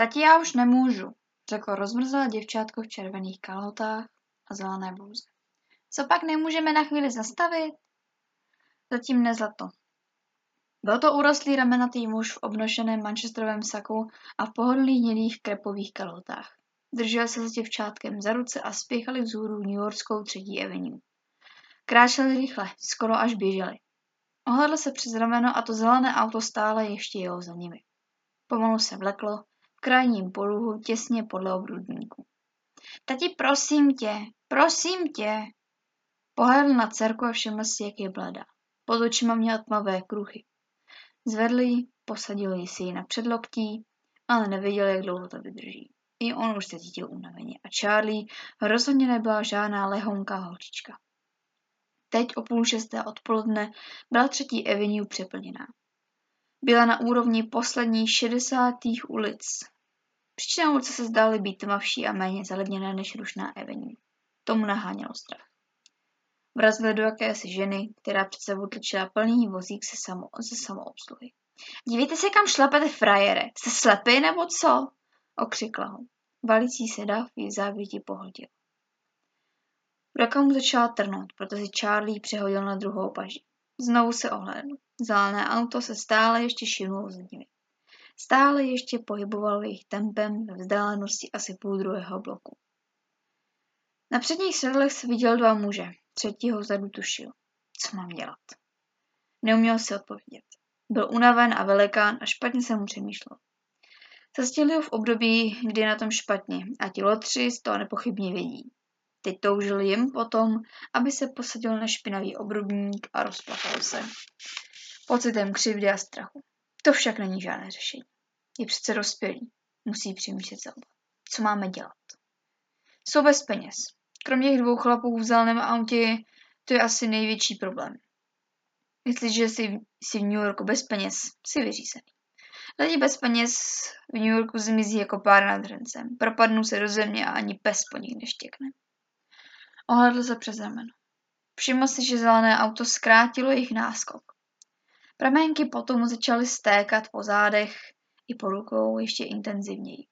Tati, já už nemůžu, řeklo rozmrzlé děvčátko v červených kalhotách a zelené bluze. Co pak nemůžeme na chvíli zastavit? Zatím nezlato. Byl to urostlý ramenatý muž v obnošeném manchesterovém saku a v pohodlných hnědých krepových kalhotách. Držel se s děvčátkem za ruce a spěchali vzhůru New Yorkskou třetí avenue. Kráčeli rychle, skoro až běželi. Ohledl se přes rameno a to zelené auto stále ještě jelo za nimi. Pomalu se vleklo krajním poluhu těsně podle obrudníku. Tati, prosím tě, prosím tě. Pohledl na dcerku a všiml si, jak je bledá. Pod očima měla tmavé kruhy. Zvedli ji, posadili si ji na předloktí, ale nevěděl, jak dlouho to vydrží. I on už se cítil unaveně a Charlie rozhodně nebyla žádná lehonká holčička. Teď o půl šesté odpoledne byla třetí avenue přeplněná. Byla na úrovni posledních šedesátých ulic. Příčina ulice se zdály být tmavší a méně zaledněné než rušná avenue. Tomu nahánělo strach. Vrazili do jakési ženy, která před sebou tlačila plný vozík se, samo, se samoobsluhy. Dívejte se, kam šlapete, frajere. Jste slepý nebo co? Okřikla ho. Valící se dav ji závěti pohodil. Ruka mu začala trnout, protože Charlie přehodil na druhou paži. Znovu se ohlédl. Zelené auto se stále ještě šimnulo za nimi. Stále ještě pohybovalo jejich tempem ve vzdálenosti asi půl druhého bloku. Na předních sedlech se viděl dva muže. Třetího vzadu tušil. Co mám dělat? Neuměl si odpovědět. Byl unaven a velikán a špatně se mu přemýšlel. Zastěli ho v období, kdy je na tom špatně a ti lotři z toho nepochybně vědí. Teď toužil jim potom, aby se posadil na špinavý obrubník a rozplakal se. Pocitem křivdy a strachu. To však není žádné řešení. Je přece dospělý. Musí přemýšlet Zelda. Co máme dělat? Jsou bez peněz. Kromě těch dvou chlapů v zeleném autě, to je asi největší problém. Jestliže jsi, jsi v New Yorku bez peněz, jsi vyřízený. Lidi bez peněz v New Yorku zmizí jako pár nad hrancem. Propadnou se do země a ani pes po nich neštěkne. Ohledl se přes rameno. Všiml si, že zelené auto zkrátilo jejich náskok. Pramenky potom začaly stékat po zádech i po rukou ještě intenzivněji.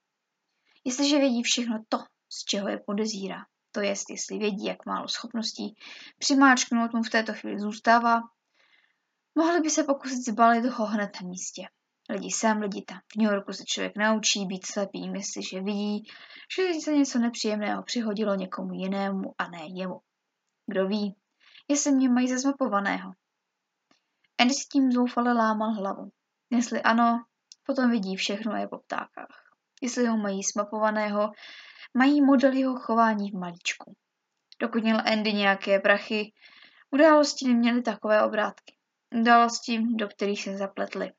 Jestliže vědí všechno to, z čeho je podezírá, to jest, jestli vědí, jak málo schopností přimáčknout mu v této chvíli zůstává, mohli by se pokusit zbalit ho hned na místě. Lidi sem, lidi tam. V New Yorku se člověk naučí být slepý, že vidí, že se něco nepříjemného přihodilo někomu jinému a ne jemu. Kdo ví, jestli mě mají zazmapovaného. Andy si tím zoufale lámal hlavu. Jestli ano, potom vidí všechno je po ptákách. Jestli ho mají smapovaného, mají model jeho chování v malíčku. Dokud měl Andy nějaké prachy, události neměly takové obrátky. Události, do kterých se zapletly.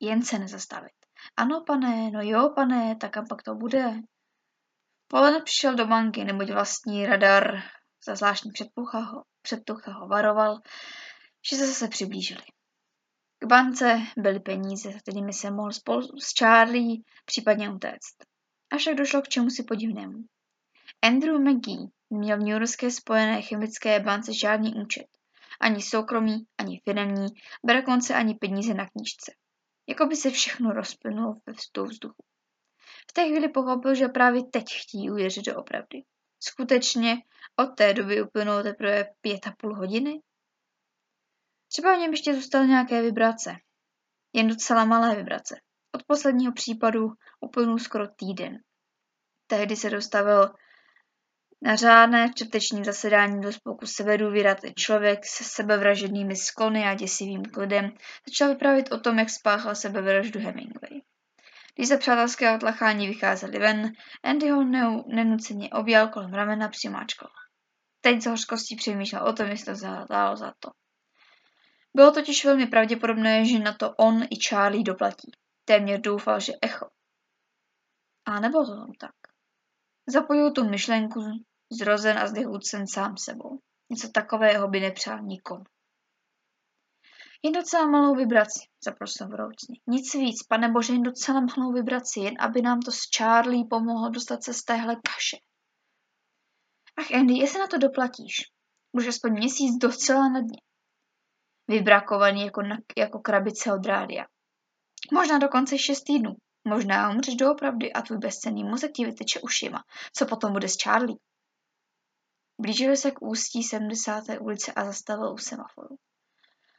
Jen se nezastavit. Ano, pane, no jo, pane, tak a pak to bude. Polen přišel do banky, neboť vlastní radar za zvláštní předtucha ho varoval, že se zase přiblížili. K bance byly peníze, kterými se mohl spolu s Charlie případně utéct. Avšak došlo k čemu si podivnému. Andrew McGee měl v New Yorkské spojené chemické bance žádný účet. Ani soukromý, ani firmní, dokonce ani peníze na knížce. Jako by se všechno rozplynulo ve vzduchu. V té chvíli pochopil, že právě teď chtějí uvěřit do opravdy. Skutečně od té doby uplynulo teprve pět a půl hodiny? Třeba v něm ještě zůstaly nějaké vibrace. Jen docela malé vibrace. Od posledního případu uplynul skoro týden. Tehdy se dostavil na řádné čtvrteční zasedání do spolku Severu vydatý člověk se sebevražednými sklony a děsivým klidem začal vyprávět o tom, jak spáchal sebevraždu Hemingway. Když se přátelské otlachání vycházeli ven, Andy ho nenuceně objal kolem ramena přimáčkal. Teď z hořkostí přemýšlel o tom, jestli to za to. Bylo totiž velmi pravděpodobné, že na to on i Charlie doplatí. Téměř doufal, že echo. A nebylo to tam tak. Zapojil tu myšlenku zrozen a znechucen sám sebou. Něco takového by nepřál nikomu. Jen docela malou vibraci, zaprosil vroucně. Nic víc, pane bože, jen docela malou vibraci, jen aby nám to s Charlie pomohlo dostat se z téhle kaše. Ach, Andy, jestli na to doplatíš, už aspoň měsíc docela na dně. Vybrakovaný jako, na, jako krabice od rádia. Možná dokonce šest týdnů. Možná umřeš doopravdy a tvůj bezcenný mozek ti vyteče ušima. Co potom bude s Charlie? Blížil se k ústí 70. ulice a zastavil u semaforu.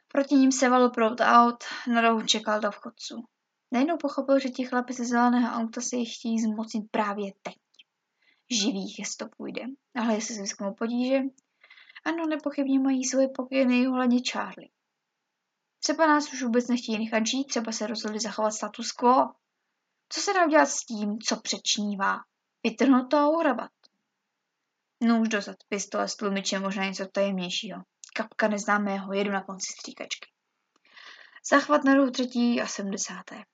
Proti ním se valil prout aut, na rohu čekal do vchodců. Najednou pochopil, že ti chlapi ze zeleného auta se jich chtějí zmocnit právě teď. Živých, jestli to půjde. Ale jestli se vysknou podíže, ano, nepochybně mají svoje pokyny ohledně Charlie. Třeba nás už vůbec nechtějí nechat žít, třeba se rozhodli zachovat status quo. Co se dá udělat s tím, co přečnívá? Vytrhnout to a uhrabat. No už dozad, pistole s tlumičem, možná něco tajemnějšího. Kapka neznámého, jedu na konci stříkačky. Zachvat na rohu třetí a sedmdesáté.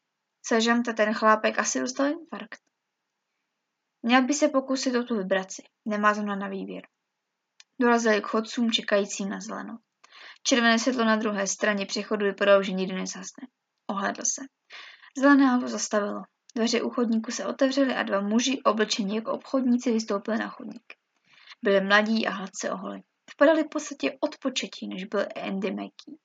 Sežante, ten chlápek asi dostal infarkt. Měl by se pokusit o tu vibraci. Nemá zrovna na výběr. Dorazili k chodcům čekajícím na zeleno. Červené světlo na druhé straně přechodu vypadalo, že nikdy nezasne. Ohledl se. Zelené auto zastavilo. Dveře u chodníku se otevřely a dva muži, oblečení jako obchodníci, vystoupili na chodník. Byli mladí a hladce oholi. Vypadali v podstatě odpočetí, než byl Andy Mackie.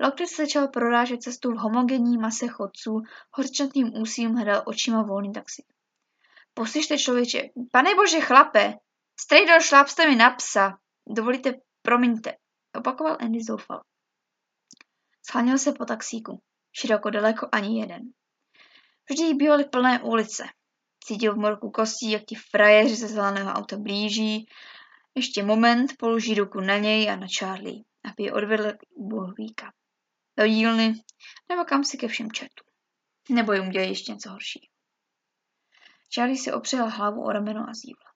Lockwood se začal prorážet cestu v homogenní mase chodců, horčatým úsilím hledal očima volný taxi. Poslyšte člověče, pane bože chlape, Strejdal šláp jste mi na psa. Dovolíte, promiňte, opakoval Andy zoufal. Scháněl se po taxíku. Široko daleko ani jeden. Vždy jí bývaly plné ulice. Cítil v morku kostí, jak ti frajeři ze zeleného auta blíží. Ještě moment, položí ruku na něj a na Charlie, aby je odvedl bohvíka. Do dílny, nebo kam si ke všem četu. Nebo jim udělá ještě něco horší. Charlie si opřel hlavu o rameno a zívla.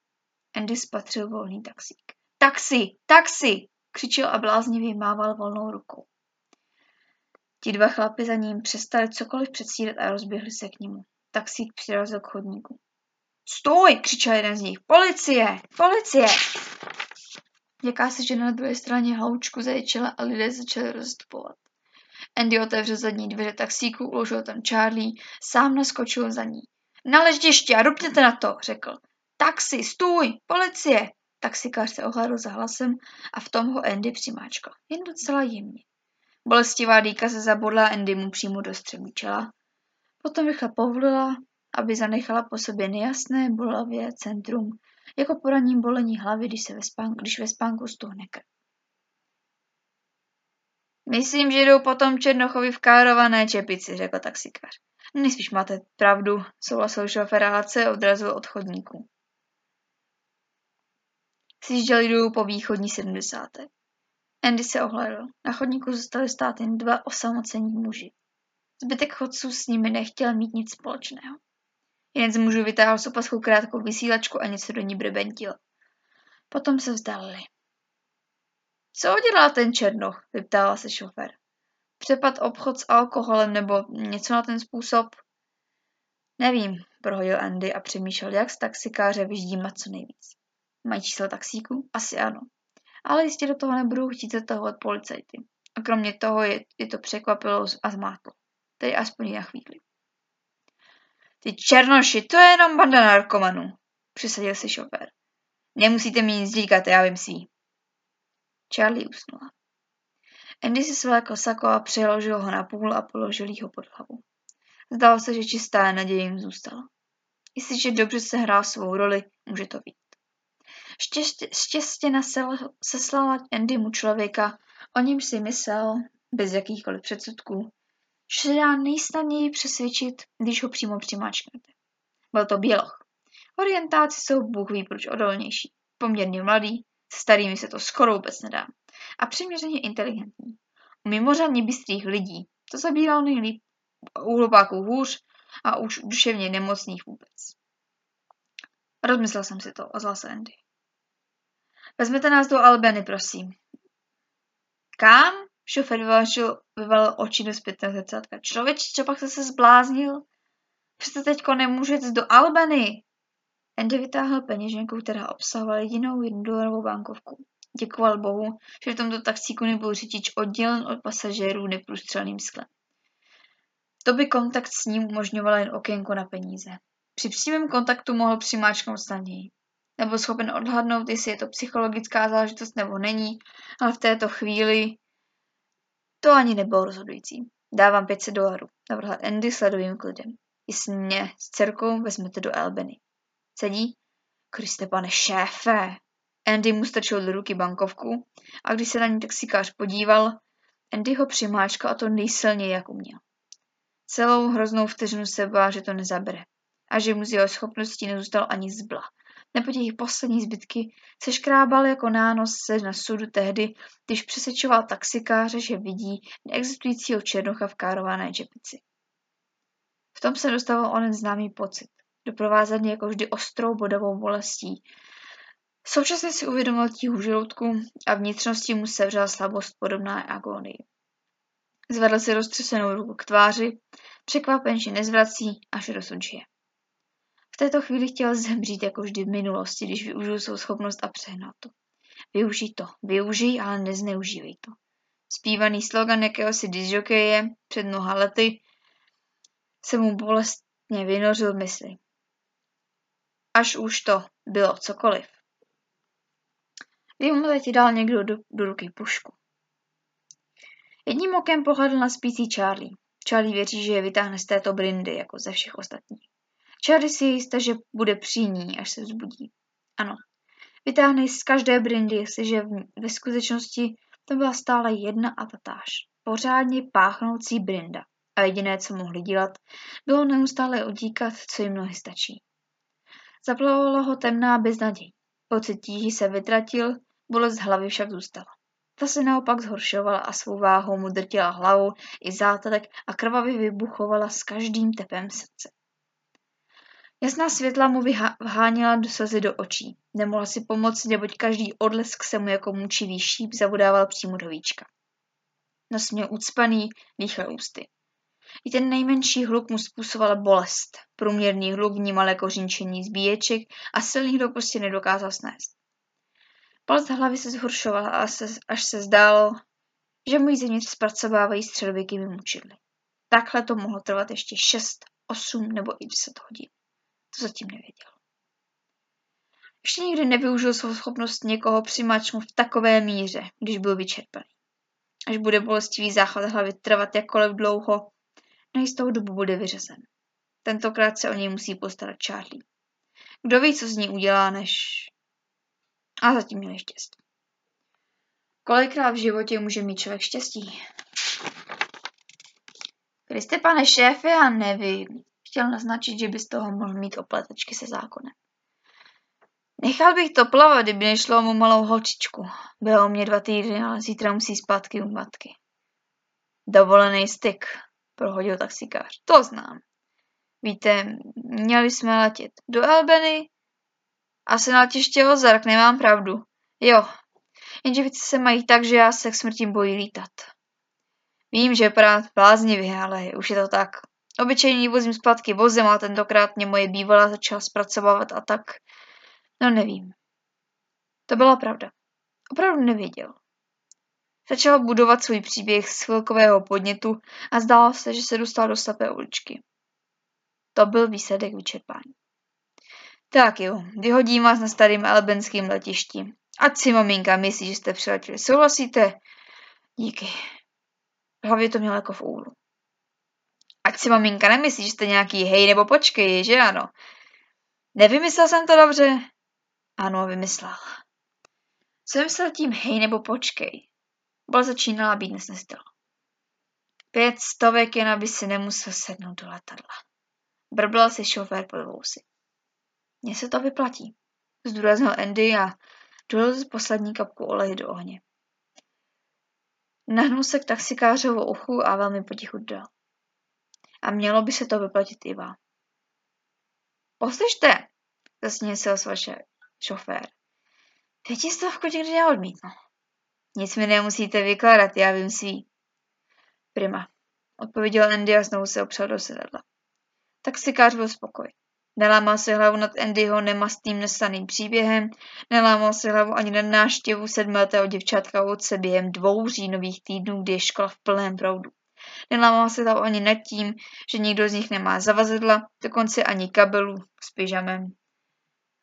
Andy spatřil volný taxík. Taxi! Taxi! Křičel a bláznivě mával volnou rukou. Ti dva chlapi za ním přestali cokoliv předstírat a rozběhli se k němu. Taxík přirazil k chodníku. Stoj! křičel jeden z nich. Policie! Policie! Jaká se žena na druhé straně hloučku zaječela a lidé začali rozstupovat. Andy otevřel zadní dveře taxíku, uložil tam Charlie, sám naskočil za ní. Na leždiště a rupněte na to, řekl. Taxi, stůj, policie! Taxikář se ohlédl za hlasem a v tom ho Andy přimáčkal. Jen docela jemně. Bolestivá dýka se zabodla mu přímo do středu čela. Potom rychle povolila, aby zanechala po sobě nejasné bolavě centrum, jako poraním bolení hlavy, když, se ve spánku, když ve spánku stuhne krv. Myslím, že jdou potom Černochovi v kárované čepici, řekl taxikář. Nejspíš máte pravdu, souhlasil šofér a se odrazil od. Sjížděli dolů po východní sedmdesáté. Andy se ohlédl. Na chodníku zůstali stát jen dva osamocení muži. Zbytek chodců s nimi nechtěl mít nic společného. Jeden z mužů vytáhl z opasku krátkou vysílačku a něco do ní brebentil. Potom se vzdálili. Co udělá ten černoch? vyptával se šofér. Přepad obchod s alkoholem nebo něco na ten způsob? Nevím, prohodil Andy a přemýšlel, jak z taxikáře vyždímat co nejvíc. Mají číslo taxíku? Asi ano. Ale jistě do toho nebudou chtít zatahovat policajty. A kromě toho je, je to překvapilo a zmátlo. Tedy aspoň na chvíli. Ty černoši, to je jenom banda narkomanů, přisadil si šofér. Nemusíte mi nic říkat, já vím svý. Charlie usnula. Andy si svlékl sako a přeložil ho na půl a položil ho pod hlavu. Zdalo se, že čistá naděje jim zůstala. Jestliže dobře se hrál svou roli, může to být. Štěstě, štěstěna seslala Andymu člověka, o němž si myslel, bez jakýchkoliv předsudků, že se dá nejsnadněji přesvědčit, když ho přímo přimáčknete. Byl to běloch. Orientáci jsou bůh ví proč odolnější. Poměrně mladý, se starými se to skoro vůbec nedá. A přiměřeně inteligentní. U mimořádně bystrých lidí to zabíral nejlíp u hlupáků hůř a už duševně nemocných vůbec. Rozmyslel jsem si to, ozval se Andy. Vezměte nás do Albany, prosím. Kam? Šofér vyvalil, vyvalil oči do zpětného zrcátka. Člověk, co pak se zbláznil? Přece teďko nemůže jít do Albany. Andy vytáhl peněženku, která obsahovala jedinou jednodolarovou bankovku. Děkoval bohu, že v tomto taxíku nebyl řidič oddělen od pasažérů neprůstřelným sklem. To by kontakt s ním umožňoval jen okénko na peníze. Při přímém kontaktu mohl přimáčknout snadněji nebo schopen odhadnout, jestli je to psychologická záležitost nebo není, ale v této chvíli to ani nebylo rozhodující. Dávám 500 dolarů, navrhla Andy sledovým klidem. jestli mě s dcerkou vezmete do Albany. Sedí? Kriste, pane šéfe! Andy mu strčil do ruky bankovku a když se na ní taxikář podíval, Andy ho přimáčkal a to nejsilněji, jak uměl. Celou hroznou vteřinu se bál, že to nezabere a že mu z jeho schopností nezůstal ani zbla. Nebo těch poslední zbytky se škrábal jako nános se na sudu tehdy, když přesečoval taxikáře, že vidí neexistujícího černocha v kárované čepici. V tom se dostával onen známý pocit, doprovázený jako vždy ostrou bodovou bolestí. Současně si uvědomil tíhu žaludku a vnitřnosti mu sevřela slabost podobná agonii. Zvedl si roztřesenou ruku k tváři, překvapen, že nezvrací, až rozhodžije. V této chvíli chtěl zemřít jako vždy v minulosti, když využil svou schopnost a přehnal to. Využij to, využij, ale nezneužívej to. Spívaný slogan jakéhosi disjokeje před mnoha lety se mu bolestně vynořil mysli. Až už to bylo cokoliv. Vím, ti dal někdo do, do ruky pušku. Jedním okem pohledl na spící Charlie. Charlie věří, že je vytáhne z této brindy, jako ze všech ostatních. Charlie si jistá, že bude při ní, až se vzbudí. Ano, vytáhne z každé brindy, jestliže ve skutečnosti to byla stále jedna a tatáž. Pořádně páchnoucí brinda. A jediné, co mohli dělat, bylo neustále odíkat, co jim nohy stačí. Zaplavovalo ho temná beznaděj. Pocit tíži se vytratil, bolest hlavy však zůstala. Ta se naopak zhoršovala a svou váhou mu drtila hlavu i zátadek a krvavě vybuchovala s každým tepem srdce. Jasná světla mu vháněla slzy do očí. Nemohla si pomoct, neboť každý odlesk se mu jako mučivý šíp zabudával přímo do víčka. Nos měl ucpaný, dýchal ústy. I ten nejmenší hluk mu způsoboval bolest. Průměrný hluk vnímal jako řinčení zbíječek a silný hluk prostě nedokázal snést. Bolest hlavy se zhoršovala, až se zdálo, že můj zevnitř zpracovávají středověkými mučidly. Takhle to mohlo trvat ještě 6, 8 nebo i 10 hodin. To zatím nevěděl. Ještě nikdy nevyužil svou schopnost někoho přimačnout v takové míře, když byl vyčerpaný. Až bude bolestivý záchvat hlavy trvat jakkoliv dlouho, na jistou dobu bude vyřazen. Tentokrát se o něj musí postarat Charlie. Kdo ví, co z ní udělá, než... A zatím měl štěstí. Kolikrát v životě může mít člověk štěstí? Kriste, pane šéfe, já nevím. Chtěl naznačit, že by z toho mohl mít opletečky se zákonem. Nechal bych to plavat, kdyby nešlo o mou malou holčičku. Bylo mě dva týdny, ale zítra musí zpátky u matky. Dovolený styk, prohodil taxikář. To znám. Víte, měli jsme letět do Albany a se na letiště Ozark, nemám pravdu. Jo, jenže věci se mají tak, že já se k smrti bojí lítat. Vím, že vypadá bláznivě, ale už je to tak. Obyčejný vozím zpátky vozem a tentokrát mě moje bývalá začala zpracovávat a tak, no nevím. To byla pravda. Opravdu nevěděl. Začal budovat svůj příběh z chvilkového podnětu a zdálo se, že se dostal do slepé uličky. To byl výsledek vyčerpání. Tak jo, vyhodím vás na starým albenským letišti. Ať si maminka myslí, že jste přiletěli. Souhlasíte? Díky. V hlavě to měl jako v úlu. Ať si maminka nemyslí, že jste nějaký hej nebo počkej, že ano. Nevymyslel jsem to dobře? Ano, vymyslel. Co myslel tím hej nebo počkej? Bol začínala být nesnesitelná. Pět stovek jen, aby si nemusel sednout do letadla. Brblal si šofér pod vousy. Mně se to vyplatí, zdůraznil Andy a dolil poslední kapku oleje do ohně. Nahnul se k taxikářovu uchu a velmi potichu dal. A mělo by se to vyplatit i vám. Poslyšte, zasněsil se vaše šofér. Pětistovku ti kde odmítnu. Nic mi nemusíte vykládat, já vím svý. Prima, odpověděl Andy a znovu se opřel do sedadla. Taxikář byl spokoj. Nelámal si hlavu nad Andyho nemastným nestaným příběhem, nelámal si hlavu ani nad náštěvu sedmletého děvčátka otce během dvou říjnových týdnů, kdy je škola v plném proudu. Nelámal se hlavu ani nad tím, že nikdo z nich nemá zavazadla, dokonce ani kabelu s pyžamem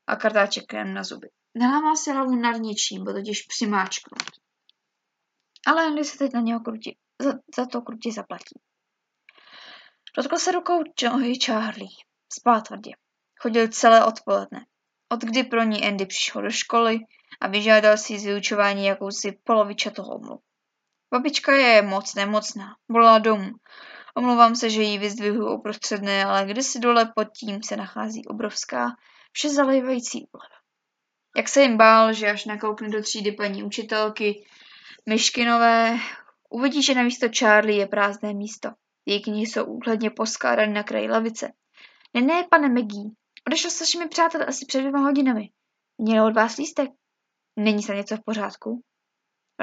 a kartáčekem na zuby. Nelámal se hlavu nad ničím, byl totiž přimáčknut. Ale Andy se teď na něho krutí, za, za to krutě zaplatí. Dotkl se rukou nohy Charlie. Spal tvrdě. Chodil celé odpoledne. Od kdy pro ní Andy přišel do školy a vyžádal si z vyučování jakousi polovičatou omluvu. Babička je moc nemocná. Volala domů. Omlouvám se, že ji vyzdvihuji uprostředné, ale kdysi dole pod tím se nachází obrovská, vše zalejvající úleva. Jak se jim bál, že až nakoukne do třídy paní učitelky Myškinové, uvidí, že na místo Charlie je prázdné místo. Její knihy jsou úhledně poskládány na kraji lavice. Ne, ne, pane Maggie, odešel s vašimi přáteli asi před dvěma hodinami. Měl od vás lístek? Není se něco v pořádku?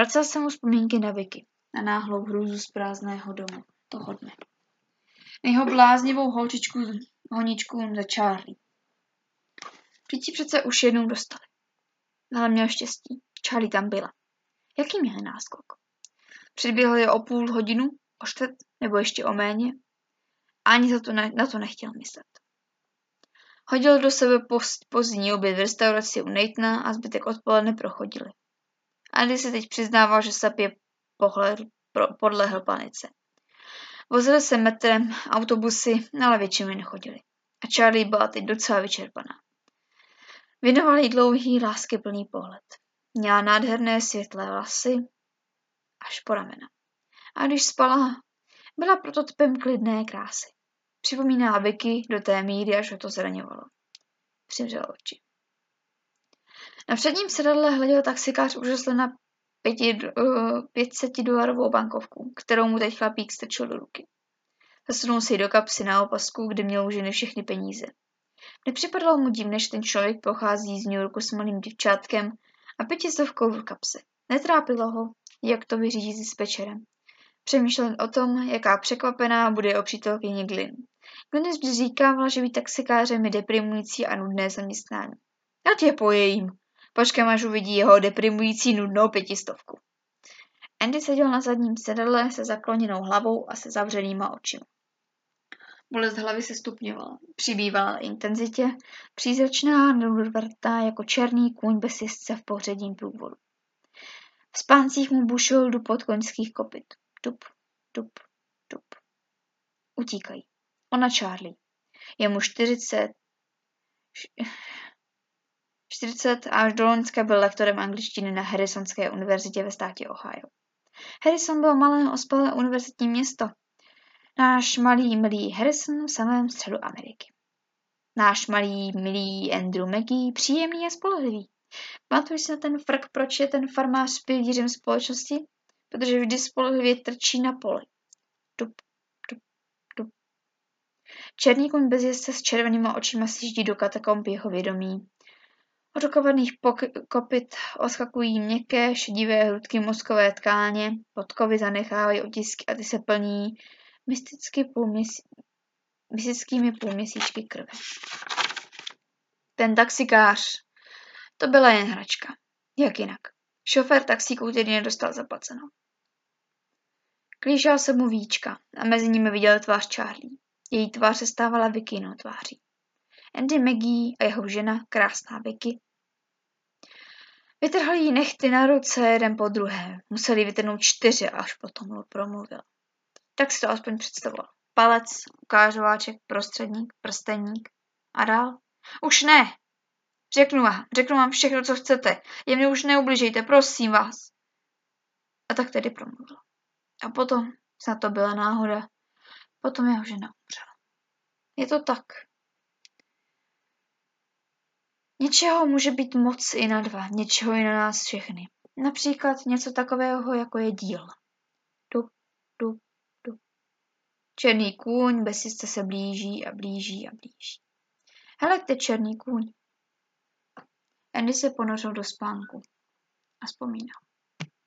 Vracel jsem mu vzpomínky na Vicky, na náhlou hrůzu z prázdného domu toho dne. Na jeho bláznivou holčičku honičku za Charlie. Přítí přece už jednou dostali. Ale měl štěstí. Charlie tam byla. Jaký měli náskok? Předběhl je o půl hodinu, o čtvrt nebo ještě o méně? Ani za to ne, na to nechtěl myslet. Hodil do sebe post, pozdní oběd v restauraci u Nathana a zbytek odpoledne prochodili. Andy se teď přiznával, že sapě pohled, pro, podlehl panice. Vozili se metrem, autobusy, ale většinou nechodili. A Charlie byla teď docela vyčerpaná. Věnoval jí dlouhý, láskyplný pohled. Měla nádherné světlé vlasy až po ramena. A když spala, byla prototypem klidné krásy. Připomínala Vicky do té míry, až ho to zraňovalo. Přivřel oči. Na předním sedadle hleděl taxikář úžasle na 500 eh, dolarovou bankovku, kterou mu teď chlapík strčil do ruky. Zasunul si do kapsy na opasku, kde měl už všechny peníze. Nepřipadalo mu divné, že ten člověk pochází z New Yorku s malým děvčátkem a pětistovkou v kapse. Netrápilo ho, jak to vyřídí s pečerem. Přemýšlel o tom, jaká překvapená bude o přítelkyni Glyn. Glyn vždy říkávala, že být taxikářem je deprimující a nudné zaměstnání. Já tě pojejím. Počkám, až uvidí jeho deprimující nudnou pětistovku. Andy seděl na zadním sedadle se zakloněnou hlavou a se zavřenýma očima. Bolest hlavy se stupňovala, přibývala intenzitě, přízračná neodvrtá jako černý kůň bez jezdce v pohředním průvodu. V spáncích mu bušil do podkoňských kopyt. Tup, tup, tup. Utíkají. Ona Charlie. Je mu 40, 40 a až do Loňska byl lektorem angličtiny na Harrisonské univerzitě ve státě Ohio. Harrison bylo malé ospalé univerzitní město, Náš malý milý Harrison v samém středu Ameriky. Náš malý milý Andrew Maggie, příjemný a spolehlivý. Pamatuješ si na ten frk, proč je ten farmář pilířem společnosti? Protože vždy spolehlivě trčí na poli. Dup, dup, dup. Černý kuň bez jezdce s červenýma očima sjíždí do katakomb jeho vědomí. Od okovaných kopyt oskakují měkké, šedivé hrudky mozkové tkáně, podkovy zanechávají otisky a ty se plní mysticky půlměsí... mystickými půlměsíčky krve. Ten taxikář, to byla jen hračka. Jak jinak? Šofér taxíku tedy nedostal zaplaceno. Klížal se mu víčka a mezi nimi viděl tvář Charlie. Její tvář se stávala Vikinou tváří. Andy Maggie a jeho žena, krásná Vicky, Vytrhli jí nechty na ruce jeden po druhé. Museli vytrhnout čtyři, až potom promluvil. Tak si to aspoň představoval. Palec, ukážováček, prostředník, prsteník a dál. Už ne! Řeknu vám, řeknu vám všechno, co chcete. Je mě už neubližejte, prosím vás. A tak tedy promluvil. A potom, snad to byla náhoda, potom jeho žena umřela. Je to tak. Něčeho může být moc i na dva, něčeho i na nás všechny. Například něco takového, jako je díl. Dup, dup, Černý kůň besiste se blíží a blíží a blíží. Heleďte, černý kůň. Andy se ponořil do spánku a vzpomínal.